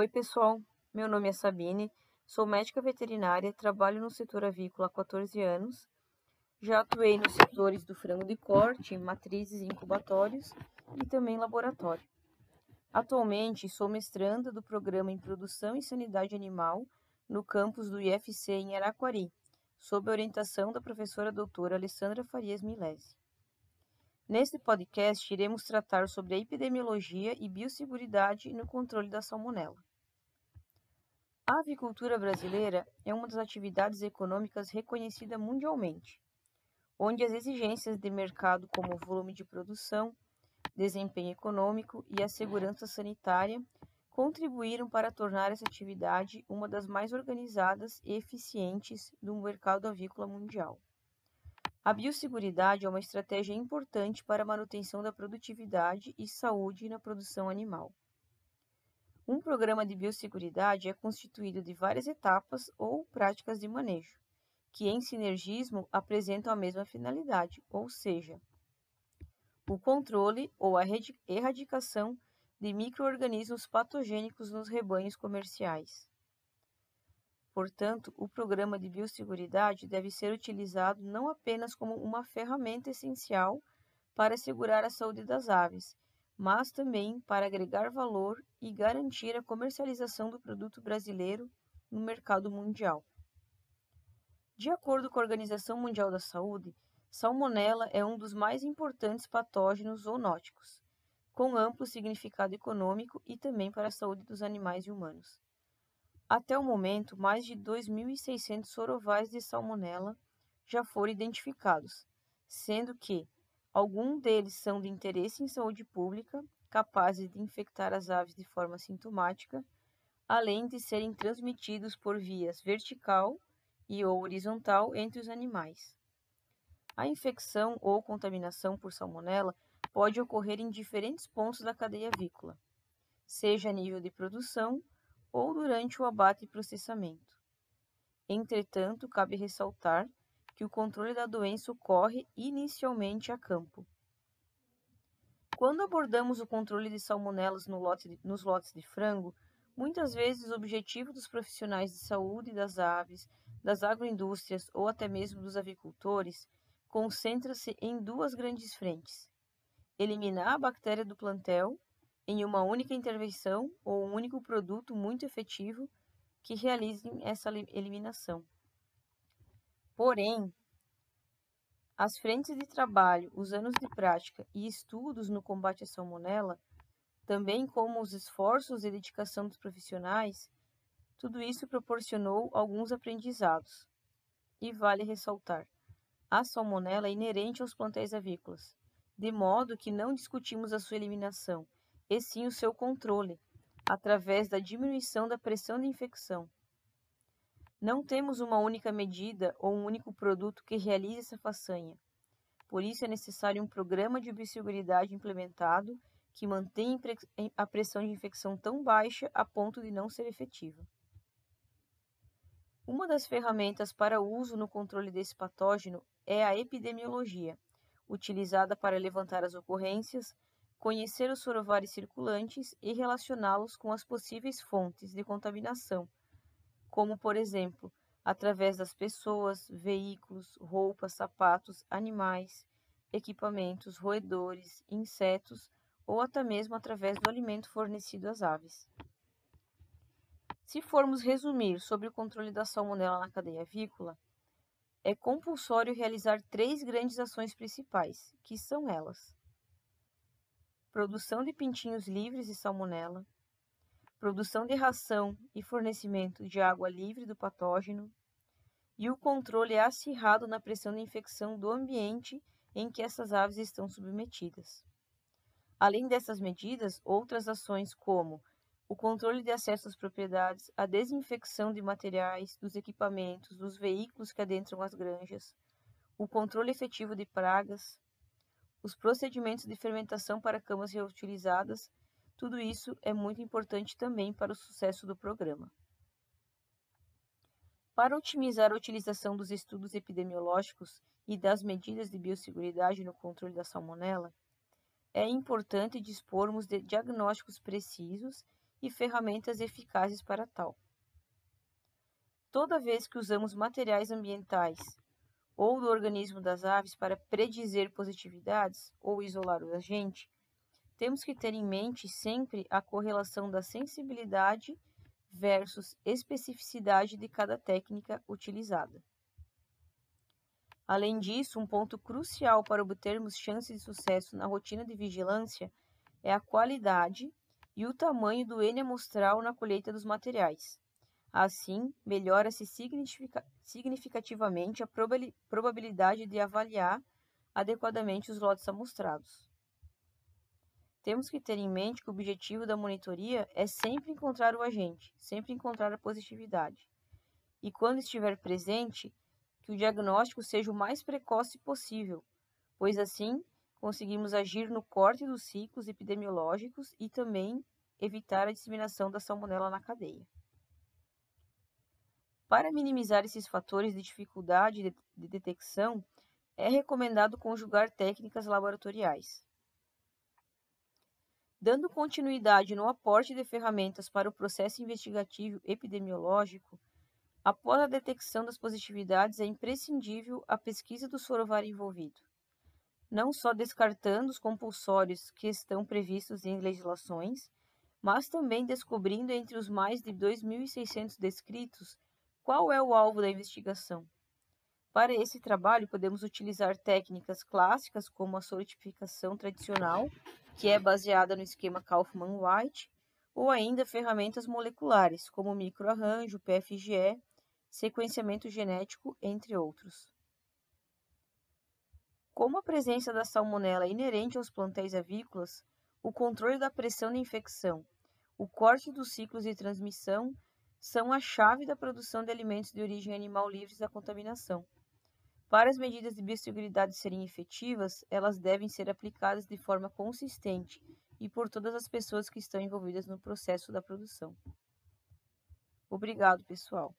Oi, pessoal. Meu nome é Sabine, sou médica veterinária, trabalho no setor avícola há 14 anos. Já atuei nos setores do frango de corte, matrizes e incubatórios e também laboratório. Atualmente sou mestranda do programa em Produção e Sanidade Animal no campus do IFC em Araquari, sob a orientação da professora doutora Alessandra Farias Milese. Neste podcast, iremos tratar sobre a epidemiologia e biosseguridade no controle da salmonela. A avicultura brasileira é uma das atividades econômicas reconhecida mundialmente, onde as exigências de mercado como volume de produção, desempenho econômico e a segurança sanitária contribuíram para tornar essa atividade uma das mais organizadas e eficientes do mercado avícola mundial. A biosseguridade é uma estratégia importante para a manutenção da produtividade e saúde na produção animal. Um programa de biosseguridade é constituído de várias etapas ou práticas de manejo, que em sinergismo apresentam a mesma finalidade, ou seja, o controle ou a erradicação de microorganismos patogênicos nos rebanhos comerciais. Portanto, o programa de biosseguridade deve ser utilizado não apenas como uma ferramenta essencial para assegurar a saúde das aves, mas também para agregar valor e garantir a comercialização do produto brasileiro no mercado mundial. De acordo com a Organização Mundial da Saúde, salmonela é um dos mais importantes patógenos zoonóticos, com amplo significado econômico e também para a saúde dos animais e humanos. Até o momento, mais de 2.600 sorovais de salmonela já foram identificados, sendo que Alguns deles são de interesse em saúde pública, capazes de infectar as aves de forma sintomática, além de serem transmitidos por vias vertical e ou horizontal entre os animais. A infecção ou contaminação por salmonela pode ocorrer em diferentes pontos da cadeia avícola, seja a nível de produção ou durante o abate e processamento. Entretanto, cabe ressaltar que o controle da doença ocorre inicialmente a campo. Quando abordamos o controle de salmonelas no lote de, nos lotes de frango, muitas vezes o objetivo dos profissionais de saúde das aves, das agroindústrias ou até mesmo dos avicultores concentra-se em duas grandes frentes: eliminar a bactéria do plantel em uma única intervenção ou um único produto muito efetivo que realize essa eliminação. Porém, as frentes de trabalho, os anos de prática e estudos no combate à salmonela, também como os esforços e dedicação dos profissionais, tudo isso proporcionou alguns aprendizados. E vale ressaltar: a salmonela é inerente aos plantéis avícolas, de modo que não discutimos a sua eliminação, e sim o seu controle, através da diminuição da pressão de infecção. Não temos uma única medida ou um único produto que realize essa façanha. Por isso é necessário um programa de biosseguridade implementado que mantenha a pressão de infecção tão baixa a ponto de não ser efetiva. Uma das ferramentas para uso no controle desse patógeno é a epidemiologia, utilizada para levantar as ocorrências, conhecer os sorovares circulantes e relacioná-los com as possíveis fontes de contaminação como, por exemplo, através das pessoas, veículos, roupas, sapatos, animais, equipamentos, roedores, insetos ou até mesmo através do alimento fornecido às aves. Se formos resumir sobre o controle da salmonela na cadeia avícola, é compulsório realizar três grandes ações principais, que são elas: produção de pintinhos livres de salmonela, produção de ração e fornecimento de água livre do patógeno, e o controle é acirrado na pressão de infecção do ambiente em que essas aves estão submetidas. Além dessas medidas, outras ações como o controle de acesso às propriedades, a desinfecção de materiais, dos equipamentos, dos veículos que adentram as granjas, o controle efetivo de pragas, os procedimentos de fermentação para camas reutilizadas tudo isso é muito importante também para o sucesso do programa. Para otimizar a utilização dos estudos epidemiológicos e das medidas de biosseguridade no controle da salmonela, é importante dispormos de diagnósticos precisos e ferramentas eficazes para tal. Toda vez que usamos materiais ambientais ou do organismo das aves para predizer positividades ou isolar o agente, temos que ter em mente sempre a correlação da sensibilidade versus especificidade de cada técnica utilizada. Além disso, um ponto crucial para obtermos chances de sucesso na rotina de vigilância é a qualidade e o tamanho do N amostral na colheita dos materiais. Assim, melhora-se significativamente a probabilidade de avaliar adequadamente os lotes amostrados. Temos que ter em mente que o objetivo da monitoria é sempre encontrar o agente, sempre encontrar a positividade. E quando estiver presente, que o diagnóstico seja o mais precoce possível, pois assim conseguimos agir no corte dos ciclos epidemiológicos e também evitar a disseminação da salmonela na cadeia. Para minimizar esses fatores de dificuldade de detecção, é recomendado conjugar técnicas laboratoriais. Dando continuidade no aporte de ferramentas para o processo investigativo epidemiológico, após a detecção das positividades é imprescindível a pesquisa do sorovário envolvido, não só descartando os compulsórios que estão previstos em legislações, mas também descobrindo entre os mais de 2.600 descritos qual é o alvo da investigação. Para esse trabalho, podemos utilizar técnicas clássicas como a sortificação tradicional que é baseada no esquema Kaufman-White, ou ainda ferramentas moleculares, como microarranjo, PFGE, sequenciamento genético, entre outros. Como a presença da salmonela é inerente aos plantéis avícolas, o controle da pressão de infecção, o corte dos ciclos de transmissão são a chave da produção de alimentos de origem animal livres da contaminação. Para as medidas de biosseguridade serem efetivas, elas devem ser aplicadas de forma consistente e por todas as pessoas que estão envolvidas no processo da produção. Obrigado, pessoal.